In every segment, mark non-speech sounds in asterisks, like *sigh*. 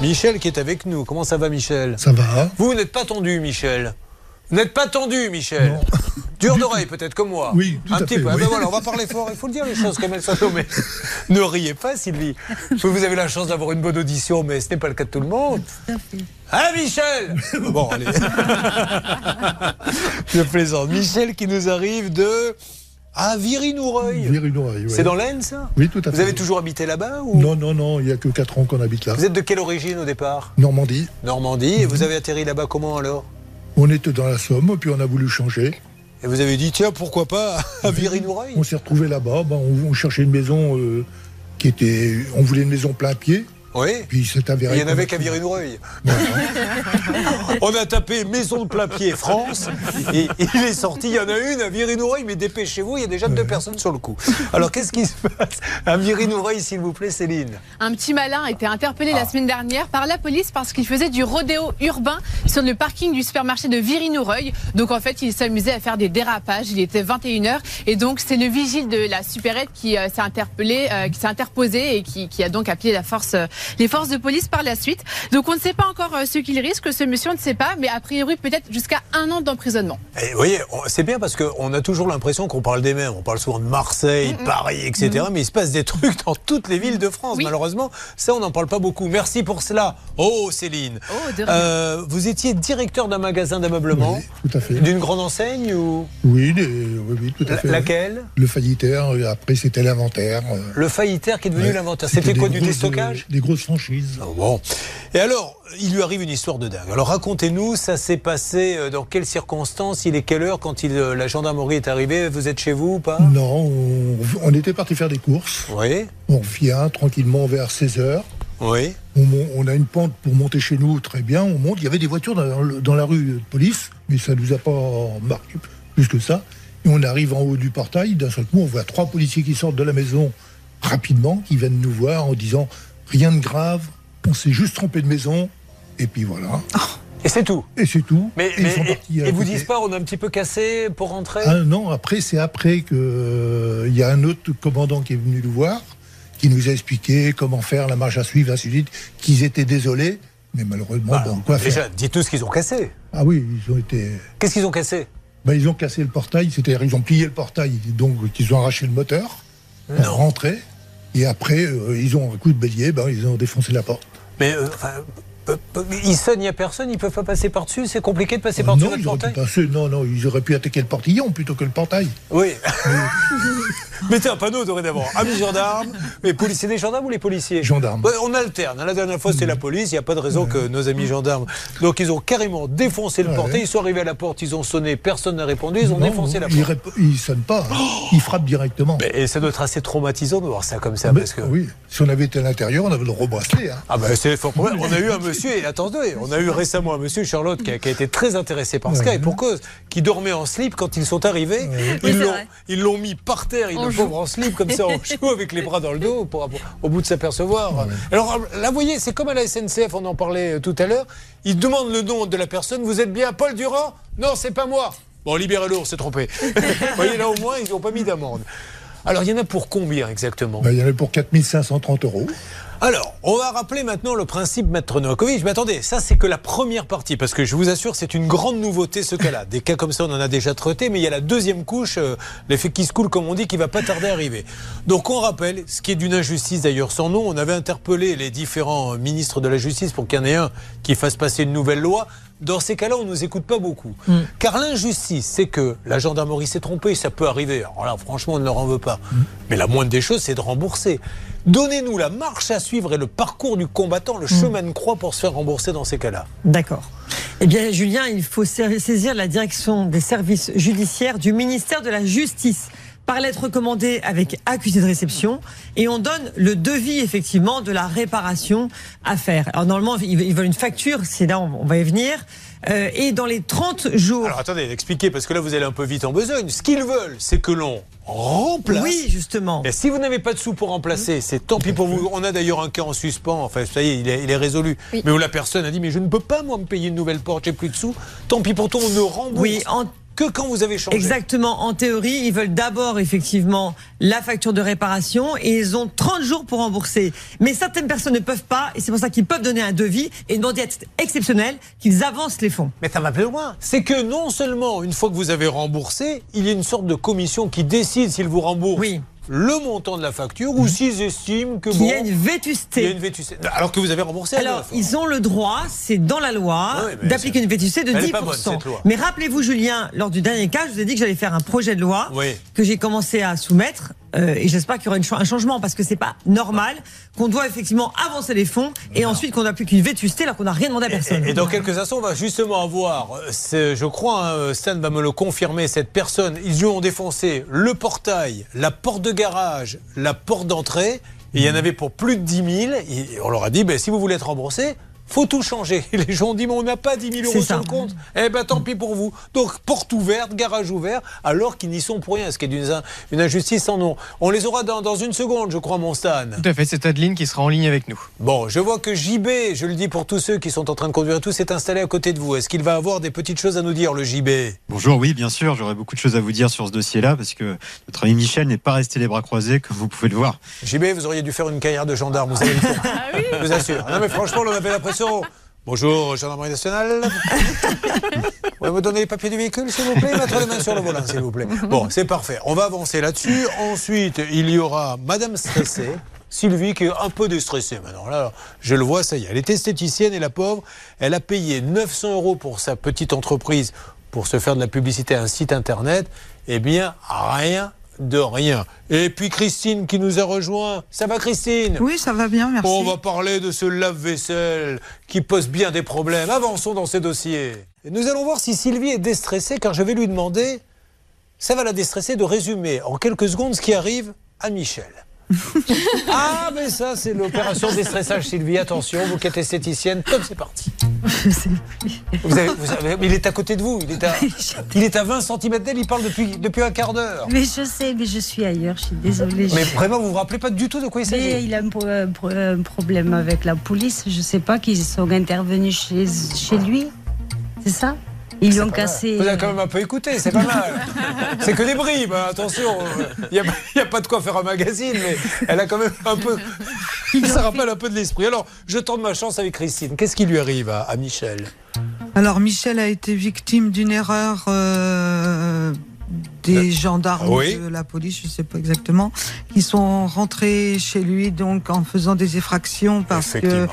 Michel qui est avec nous. Comment ça va, Michel? Ça va. Vous, vous n'êtes pas tendu, Michel Vous n'êtes pas tendu, Michel Non. *laughs* Dur d'oreille, peut-être, comme moi. Oui, tout Un à petit fait, peu. Ah oui. ben voilà, on va parler fort. Il faut le dire, les choses comme elles sont nommées. *laughs* ne riez pas, Sylvie. Vous avez la chance d'avoir une bonne audition, mais ce n'est pas le cas de tout le monde. Hein, Michel *laughs* Bon, allez. Je plaisante. Michel qui nous arrive de. Ah. Viry-Noureuil, ouais. C'est dans l'Aisne, ça Oui, tout à fait. Vous avez toujours habité là-bas ou... Non, non, non, il n'y a que 4 ans qu'on habite là. Vous êtes de quelle origine au départ? Normandie. Normandie. Et vous avez atterri là-bas comment alors? On était dans la Somme, puis on a voulu changer. Et vous avez dit, tiens, pourquoi pas à Viry-Noureuil On s'est retrouvé là-bas. ben, on, on cherchait une maison euh, qui était. On voulait une maison plein pied. Oui. Puis avéré. Il y en avait qu'à Viry-Noureuil. *laughs* On a tapé maison de plein pied France et il est sorti. Il y en a une à Viry-Noureuil, mais dépêchez-vous, il y a déjà deux personnes sur le coup. Alors qu'est-ce qui se passe à Viry-Noureuil, s'il vous plaît, Céline Un petit malin a été interpellé Ah. la semaine dernière par la police parce qu'il faisait du rodéo urbain sur le parking du supermarché de Viry-Noureuil. Donc en fait, il s'amusait à faire des dérapages. Il était 21h et donc c'est le vigile de la supérette qui euh, s'est interpellé, euh, qui s'est interposé et qui, qui a donc appelé la force, euh, les forces de police par la suite. Donc on ne sait pas encore euh, ce qu'il risque. Ce monsieur, on ne sait pas, mais a priori peut-être jusqu'à un an d'emprisonnement. Et vous voyez, c'est bien parce qu'on a toujours l'impression qu'on parle des mêmes. On parle souvent de Marseille, Paris, etc. Mais il se passe des *laughs* trucs dans toutes les villes de France. Oui. Malheureusement, ça, on n'en parle pas beaucoup. Merci pour cela. Oh, Céline. Oh, de rien. Euh, vous étiez directeur d'un magasin d'ameublement Oui, tout à fait. D'une grande enseigne ou? Oui, des- oui, oui, tout à La- fait. laquelle? Le faillitaire, euh, après c'était l'inventaire. Le faillitaire qui est devenu ouais. l'inventeur. C'était quoi des du déstockage? Des grosses franchises. Ah Bon. Et alors, il lui arrive une histoire de dingue. Alors racontez-nous, ça s'est passé euh, dans quelles circonstances Il est quelle heure quand il, euh, la gendarmerie est arrivée Vous êtes chez vous ou pas? Non, on, on était parti faire des courses. Oui, On vient tranquillement vers 16h. oui. On, a une pente pour monter chez nous, très bien. On monte. Il y avait des voitures dans, dans la rue de police, mais ça ne nous a pas marqué plus que ça. Et on arrive en haut du portail. D'un seul coup, on voit trois policiers qui sortent de la maison rapidement, qui viennent nous voir en disant rien de grave. On s'est juste trompé de maison. Et puis voilà. Et c'est tout. Et c'est tout. Mais, et ils mais- sont et, et vous disent pas, on a un petit peu cassé pour rentrer? Ah non, après, c'est après que euh, y a un autre commandant qui est venu nous voir, qui nous a expliqué comment faire la marche à suivre, ainsi de suite, qu'ils étaient désolés, mais malheureusement, Bah, bon, quoi Déjà, faire dites-nous ce qu'ils ont cassé. Ah oui, ils ont été. Qu'est-ce qu'ils ont cassé? Ben, ils ont cassé le portail, c'est-à-dire ils ont plié le portail, donc ils ont arraché le moteur, rentrer, et après, euh, ils ont un coup de bélier, ben, ils ont défoncé la porte. Euh, ils sonnent, il n'y a personne, ils peuvent pas passer par-dessus. C'est compliqué de passer Euh, par-dessus ils pu portail passer, non, non, ils auraient pu attaquer le portillon plutôt que le portail. Oui. *laughs* Mettez un panneau dorénavant. Amis gendarmes, mais policiers des gendarmes ou les policiers? Gendarmes. On alterne. La dernière fois, c'était la police. Il n'y a pas de raison que nos amis gendarmes. Donc, ils ont carrément défoncé le Ouais. portail. Ils sont arrivés à la porte, ils ont sonné, personne n'a répondu. Ils ont Non, défoncé la ils, porte. rép- ils sonnent pas, hein. ils frappent directement. Mais- et ça doit être assez traumatisant de voir ça comme ça. Mais- parce que... Oui, si on avait été à l'intérieur, on avait le rebracelet. Hein. Ah ben c'est fort probable. On a eu un monsieur, et attendez, on a eu récemment un monsieur, Charlotte, qui a, qui a été très intéressé par ce cas, et pour cause, qui dormait en slip quand ils sont arrivés. Oui, Ils l'ont- vrai. ils l'ont mis par terre, il le pauvre en slip, comme ça, en joue, avec les bras dans le dos, pour, au bout de s'apercevoir. Alors là, vous voyez, c'est comme à la SNCF, on en parlait euh, tout à l'heure. Ils demandent le nom de la personne. Vous êtes bien Paul Durand? Non, c'est pas moi. Bon, libérez-le, on s'est trompé. *laughs* vous voyez, là, au moins, ils n'ont pas mis d'amende. Alors, il y en a pour combien exactement? Ben, il y en a pour 4530 euros. Alors, on va rappeler maintenant le principe Maître Novakovic. Mais attendez, ça c'est que la première partie, parce que je vous assure, c'est une grande nouveauté ce cas-là. Des cas comme ça, on en a déjà traité, mais il y a la deuxième couche, euh, l'effet qui se coule, comme on dit, qui va pas tarder à arriver. Donc on rappelle, ce qui est d'une injustice d'ailleurs sans nom, on avait interpellé les différents ministres de la justice pour qu'il y en ait un qui fasse passer une nouvelle loi. Dans ces cas-là, on ne nous écoute pas beaucoup. Car l'injustice, c'est que la gendarmerie s'est trompée, ça peut arriver. Alors là, franchement, on ne leur en veut pas. Mais la moindre des choses, c'est de rembourser. Donnez-nous la marche à suivre et le parcours du combattant, le chemin de croix pour se faire rembourser dans ces cas-là. D'accord. Eh bien, Julien, il faut sa- saisir la direction des services judiciaires du ministère de la Justice par lettre recommandée avec accusé de réception et on donne le devis effectivement de la réparation à faire. Alors normalement ils veulent une facture, c'est là on on va y venir. Euh, et dans les 30 jours. Alors attendez, expliquez, parce que là vous allez un peu vite en besogne. Ce qu'ils veulent, c'est que l'on remplace. oui, justement. Et si vous n'avez pas de sous pour remplacer, c'est tant pis pour vous. On a d'ailleurs un cas en suspens, enfin ça y est, il est, il est résolu. Mais où la personne a dit, mais je ne peux pas moi me payer une nouvelle porte, j'ai plus de sous. Tant pis pour toi, on ne rembourse Oui, en que quand vous avez changé. Exactement. En théorie, ils veulent d'abord effectivement la facture de réparation et ils ont 30 jours pour rembourser. Mais certaines personnes ne peuvent pas et c'est pour ça qu'ils peuvent donner un devis et demander à titre exceptionnel qu'ils avancent les fonds. Mais ça va plus loin. C'est que non seulement une fois que vous avez remboursé, il y a une sorte de commission qui décide s'il vous rembourse. Oui. Le montant de la facture ou s'ils estiment que bon, y a une il y a vétusté. une vétusté. Alors que vous avez remboursé. Alors, ils ont le droit, c'est dans la loi, d'appliquer une vétusté de Elle est 10%. pas bonne, cette loi. Mais rappelez-vous, Julien, lors du dernier cas, je vous ai dit que j'allais faire un projet de loi Oui. que j'ai commencé à soumettre. Euh, et j'espère qu'il y aura une un changement parce que c'est pas normal qu'on doit effectivement avancer les fonds et ensuite qu'on n'a plus qu'une vétusté alors qu'on n'a rien demandé à personne. Et, et dans quelques instants, on va justement avoir, euh, je crois, hein, Stan va me le confirmer, cette personne, ils lui ont défoncé le portail, la porte de garage, la porte d'entrée, et il y en avait pour plus de 10 000. Et on leur a dit, ben, si vous voulez être remboursé, faut tout changer. *laughs* Les gens ont dit, mais on n'a pas 10 000 euros sur le compte. Eh ben tant pis pour vous. Donc porte ouverte, garage ouvert, alors qu'ils n'y sont pour rien, ce qui est une injustice sans nom. On les aura dans, dans une seconde, je crois, mon Stan. Tout à fait, c'est Adeline qui sera en ligne avec nous. Bon, je vois que JB, je le dis pour tous ceux qui sont en train de conduire tout, s'est installé à côté de vous. Est-ce qu'il va avoir des petites choses à nous dire, le JB Bonjour, oui, bien sûr, j'aurais beaucoup de choses à vous dire sur ce dossier-là parce que notre ami Michel n'est pas resté les bras croisés, comme vous pouvez le voir. JB, vous auriez dû faire une carrière de gendarme, vous savez *laughs* le faire. Je vous assure. Non mais franchement, on avait l'impression. Bonjour, gendarmerie nationale. *laughs* Vous pouvez me donner les papiers du véhicule, s'il vous plaît Mettre les mains sur le volant, s'il vous plaît. Bon, c'est parfait. On va avancer là-dessus. Ensuite, il y aura Madame Stressée. Sylvie qui est un peu déstressée maintenant. Là, je le vois, ça y est. Elle est esthéticienne et la pauvre, elle a payé 900 euros pour sa petite entreprise pour se faire de la publicité à un site internet. Eh bien, rien de rien. Et puis Christine qui nous a rejoint. Ça va Christine? Oui, ça va bien, merci. on va parler de ce lave-vaisselle qui pose bien des problèmes. Avançons dans ces dossiers. Et nous allons voir si Sylvie est déstressée, car je vais lui demander, ça va la déstresser, de résumer en quelques secondes ce qui arrive à Michel. Ah, mais ça, c'est l'opération déstressage, Sylvie. Attention, vous qui êtes esthéticienne, top, c'est parti. Vous avez- vous avez- mais il est à côté de vous, il est à, il est à 20 cm d'elle, il parle depuis, depuis un quart d'heure. Mais je sais, mais je suis ailleurs, je suis désolée. Mais vraiment, vous vous rappelez pas du tout de quoi il s'agit il a un, pro- un pro- un problème avec la police. Je sais pas qu'ils sont intervenus chez, chez lui. C'est ça? Ils lui ont cassé. Vous avez quand même un peu écouté, c'est pas mal. *laughs* c'est que des bribes, hein, attention. Il n'y a, pas de quoi faire un magazine, mais elle a quand même un peu. *laughs* *laughs* Ça rappelle un peu de l'esprit. Alors, je tente ma chance avec Christine. Qu'est-ce qui lui arrive à, à Michel? Alors, Michel a été victime d'une erreur euh, des gendarmes Oui. de la police, je sais pas exactement, qui sont rentrés chez lui donc en faisant des effractions parce que.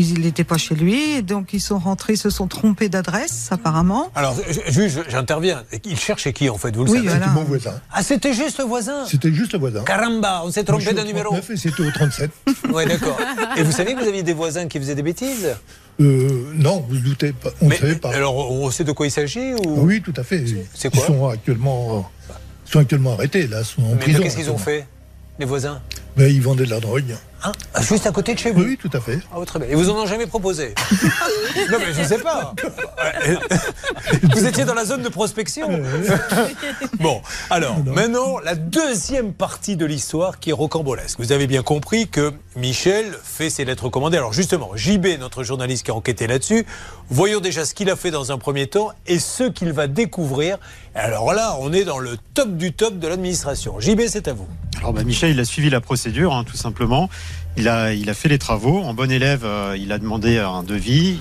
Il n'était pas chez lui. Donc, ils sont rentrés, ils se sont trompés d'adresse, apparemment. Alors, juge, j'interviens. Il cherchait qui, en fait Vous le Oui, savez voilà. C'était mon voisin. Ah, c'était juste le voisin C'était juste le voisin. Caramba, on s'est trompé d'un numéro. 39 et c'était au 37. *laughs* Oui, d'accord. Et vous savez que vous aviez des voisins qui faisaient des bêtises? Euh, non, vous ne doutez pas. On ne savait pas. Alors, on sait de quoi il s'agit ou... Oui, tout à fait. C'est quoi? Ils sont actuellement, ils sont actuellement arrêtés, là, sont en Mais prison. qu'est-ce qu'ils ont fait, les voisins? Ben, Ils vendaient de la drogue. Hein Juste à côté de chez vous Oui, tout à fait. Ah, très bien. Et vous en ont jamais proposé? *laughs* Non, mais je ne sais pas. *laughs* vous étiez dans la zone de prospection. *laughs* bon, alors, maintenant, la deuxième partie de l'histoire qui est rocambolesque. Vous avez bien compris que Michel fait ses lettres commandées. Alors, justement, JB, notre journaliste qui a enquêté là-dessus, voyons déjà ce qu'il a fait dans un premier temps et ce qu'il va découvrir. Alors là, on est dans le top du top de l'administration. JB, c'est à vous. Alors bah, Michel, il a suivi la procédure, hein, tout simplement. Il a, il a fait les travaux. En bon élève, euh, il a demandé un devis.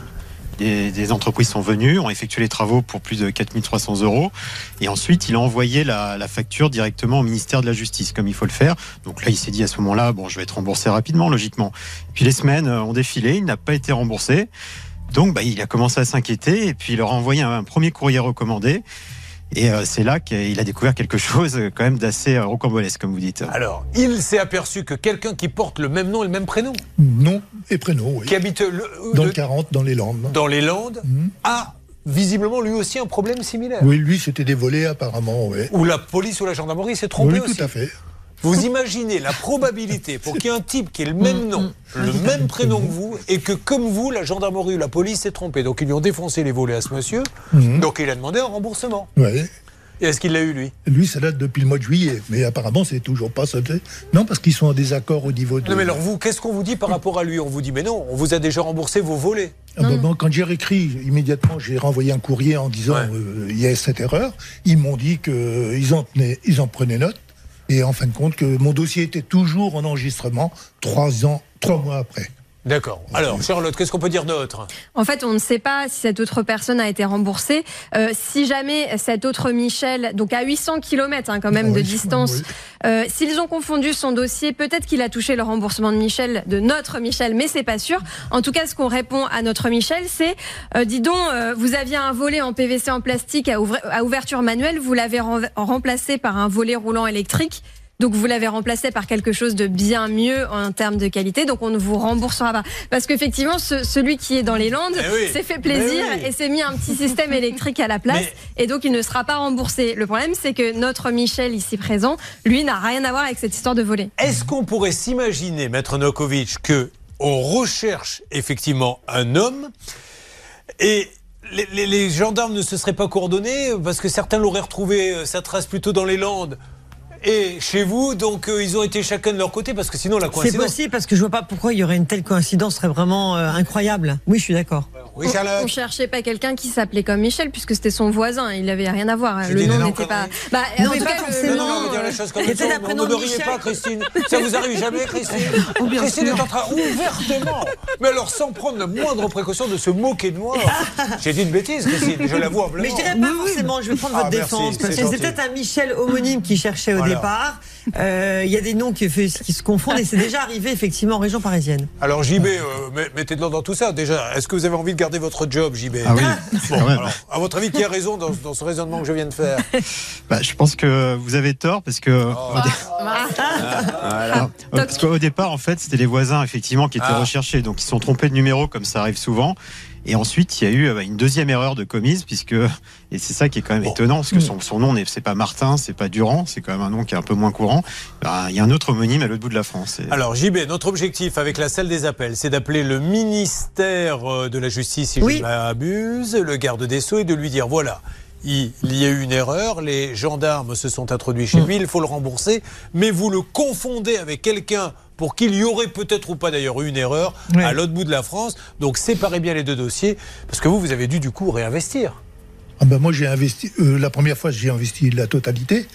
Des, entreprises sont venues, ont effectué les travaux pour plus de 4300 euros. Et ensuite, il a envoyé la, facture directement au ministère de la Justice, comme il faut le faire. Donc là, il s'est dit à ce moment-là, bon, je vais être remboursé rapidement, logiquement. Puis les semaines euh, ont défilé, il n'a pas été remboursé. Donc, bah, il a commencé à s'inquiéter et puis il a envoyé un premier courrier recommandé. Et euh, c'est là qu'il a découvert quelque chose euh, quand même d'assez euh, rocambolesque, comme vous dites. Alors, il s'est aperçu que quelqu'un qui porte le même nom et le même prénom, Nom et prénom, oui. qui habite le- Dans le- le 40, dans les Landes. dans les Landes, Mhm. a visiblement lui aussi un problème similaire. Oui, lui, c'était des volets, apparemment, oui. Où la police ou la gendarmerie s'est trompée Oui, aussi. tout à fait. Vous imaginez la probabilité pour qu'il y ait un type qui ait le même nom, le même prénom que vous, et que comme vous, la gendarmerie ou la police s'est trompée. Donc ils lui ont défoncé les volets à ce monsieur, donc il a demandé un remboursement. Ouais. Et est-ce qu'il l'a eu, lui? Lui, ça date depuis le mois de juillet, mais apparemment, c'est toujours pas sauté. Non, parce qu'ils sont en désaccord au niveau de. Non, mais alors vous, qu'est-ce qu'on vous dit par rapport à lui? On vous dit, mais non, on vous a déjà remboursé vos volets. Ah bon, quand j'ai réécrit, immédiatement, j'ai renvoyé un courrier en disant Ouais. euh, il y a cette erreur. Ils m'ont dit qu'ils en, tenaient- ils en prenaient note. Et en fin de compte, que mon dossier était toujours en enregistrement trois ans, trois mois après. D'accord. Alors, Charlotte, qu'est-ce qu'on peut dire d'autre? En fait, on ne sait pas si cette autre personne a été remboursée. Euh, si jamais cet autre Michel, donc à 800 km quand même de distance, oui. euh, s'ils ont confondu son dossier, peut-être qu'il a touché le remboursement de Michel, de notre Michel, mais c'est pas sûr. En tout cas, ce qu'on répond à notre Michel, c'est euh, dis donc, euh, vous aviez un volet en PVC en plastique à, ouvre- à ouverture manuelle, vous l'avez remplacé par un volet roulant électrique. Donc vous l'avez remplacé par quelque chose de bien mieux en termes de qualité, donc on ne vous remboursera pas. Parce qu'effectivement, ce- celui qui est dans les Landes Eh oui. s'est fait plaisir Eh oui. et s'est mis un petit système *laughs* électrique à la place, Mais- et donc il ne sera pas remboursé. Le problème, c'est que notre Michel ici présent, lui, n'a rien à voir avec cette histoire de volet. Est-ce qu'on pourrait s'imaginer, Maître Nokovic, que on recherche effectivement un homme et les, les- les gendarmes ne se seraient pas coordonnés parce que certains l'auraient retrouvé euh, sa trace plutôt dans les Landes et chez vous, donc euh, ils ont été chacun de leur côté parce que sinon la C'est coïncidence. possible parce que je vois pas pourquoi il y aurait une telle coïncidence, ce serait vraiment euh, incroyable. Oui, je suis d'accord. Oui, On, Charlotte. on cherchait pas quelqu'un qui s'appelait comme Michel, puisque c'était son voisin. Il avait rien à voir. J'ai Le nom n'était pas. Bah, Non, en mais tout pas cas, forcément. le Non, dire les choses comme Il y a elles sont. peut-être un Non, prénom Ne me riez Michel. pas, Christine. Ça vous arrive jamais, Christine *laughs* Christine est en train ouvertement, mais alors sans prendre la moindre précaution de se moquer de moi. *laughs* J'ai dit une bêtise, Christine, je l'avoue Mais je dirais pas forcément, je vais prendre Ah, votre merci, défense, c'est c'est peut-être un Michel homonyme qui cherchait au Voilà. départ. Euh, Il y a des noms qui, se confondent et c'est déjà arrivé effectivement en région parisienne. Alors JB, euh, met- mettez de l'ordre dans tout ça. Déjà, est-ce que vous avez envie de garder votre job, JB Ah oui, *laughs* Bon, alors, à votre avis, qui a raison dans, dans ce raisonnement que je viens de faire *laughs* Bah, je pense que vous avez tort parce que Oh. au dé- Voilà. parce qu'au départ en fait c'était les voisins effectivement qui étaient Ah. recherchés donc ils se sont trompés de numéro comme ça arrive souvent et ensuite il y a eu euh, une deuxième erreur de commise puisque et c'est ça qui est quand même Bon. étonnant parce que son, son nom n'est c'est pas Martin c'est pas Durand c'est quand même un nom qui est un peu moins courant Bah, il y a un autre homonyme à l'autre bout de la France Et- Alors JB, notre objectif avec la salle des appels, c'est d'appeler le ministère euh, de la Justice, si Oui. je ne m'abuse, le garde des Sceaux, et de lui dire, voilà, il y a eu une erreur, les gendarmes se sont introduits chez lui, il faut le rembourser, mais vous le confondez avec quelqu'un pour qu'il y aurait peut-être ou pas d'ailleurs eu une erreur à l'autre bout de la France. Donc séparez bien les deux dossiers, parce que vous, vous avez dû du coup réinvestir. Ah ben moi, j'ai investi. euh, la première fois, j'ai investi la totalité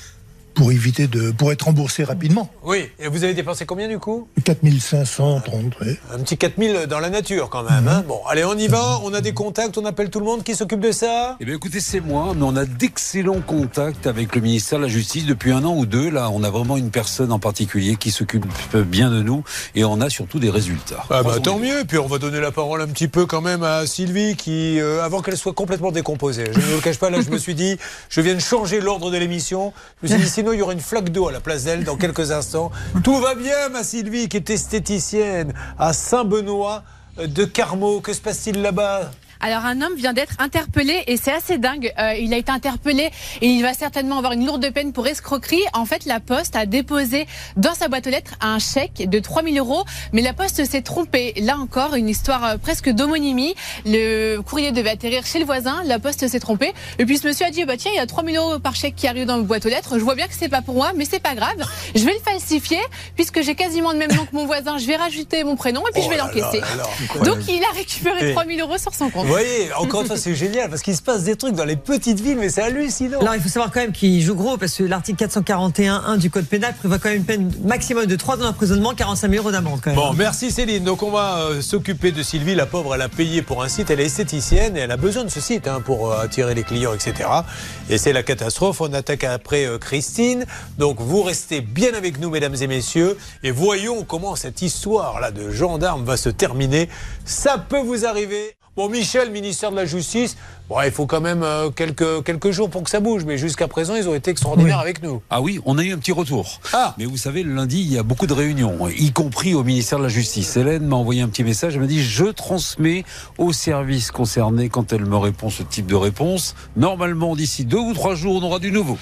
pour éviter de, pour être remboursé rapidement. Oui, et vous avez dépensé combien du coup? 4530. ouais. Un petit 4000 dans la nature quand même. hein. Bon, allez, on y va, on a des contacts, on appelle tout le monde qui s'occupe de ça? Eh bien, écoutez, c'est moi, mais on a d'excellents contacts avec le ministère de la Justice depuis un an ou deux. Là, on a vraiment une personne en particulier qui s'occupe bien de nous et on a surtout des résultats. Ah bah, tant mieux, puis on va donner la parole un petit peu quand même à Sylvie qui, euh, avant qu'elle soit complètement décomposée, je ne vous le cache pas, là je me suis dit, je viens de changer l'ordre de l'émission, je me suis dit sinon il y aurait une flaque d'eau à la place d'elle dans quelques instants. Tout va bien ma Sylvie qui est esthéticienne à Saint-Benoît de Carmaux, que se passe-t-il là-bas? Alors un homme vient d'être interpellé et c'est assez dingue. Euh, il a été interpellé et il va certainement avoir une lourde peine pour escroquerie. En fait, la Poste a déposé dans sa boîte aux lettres un chèque de 3000 euros, mais la Poste s'est trompée. Là encore, une histoire euh, presque d'homonymie. Le courrier devait atterrir chez le voisin, la Poste s'est trompée. Et puis ce monsieur a dit, bah tiens, il y a 3000 euros par chèque qui arrive dans ma boîte aux lettres. Je vois bien que c'est pas pour moi, mais c'est pas grave. Je vais le falsifier puisque j'ai quasiment le même nom que mon voisin. Je vais rajouter mon prénom et puis je vais Oh l'encaisser. Donc il a récupéré Et- 3000 euros sur son compte. Vous voyez, encore une fois c'est génial parce qu'il se passe des trucs dans les petites villes, mais c'est hallucinant. Alors il faut savoir quand même qu'il joue gros parce que l'article 441.1 du code pénal prévoit quand même une peine maximum de 3 ans d'emprisonnement, 45 000 euros d'amende quand même. Bon, merci Céline. Donc on va euh, s'occuper de Sylvie. La pauvre, elle a payé pour un site. Elle est esthéticienne et elle a besoin de ce site hein, pour euh, attirer les clients, etc. Et c'est la catastrophe. On attaque après euh, Christine. Donc vous restez bien avec nous, mesdames et messieurs, et voyons comment cette histoire là de gendarme va se terminer. Ça peut vous arriver. Bon, Michel, ministère de la Justice, bon, il faut quand même euh, quelques, quelques jours pour que ça bouge, mais jusqu'à présent, ils ont été extraordinaires avec nous. Ah oui, on a eu un petit retour. Ah. Mais vous savez, le lundi, il y a beaucoup de réunions, y compris au ministère de la Justice. Hélène m'a envoyé un petit message, elle m'a dit je transmets aux services concernés quand elle me répond ce type de réponse. Normalement, d'ici deux ou trois jours, on aura du nouveau.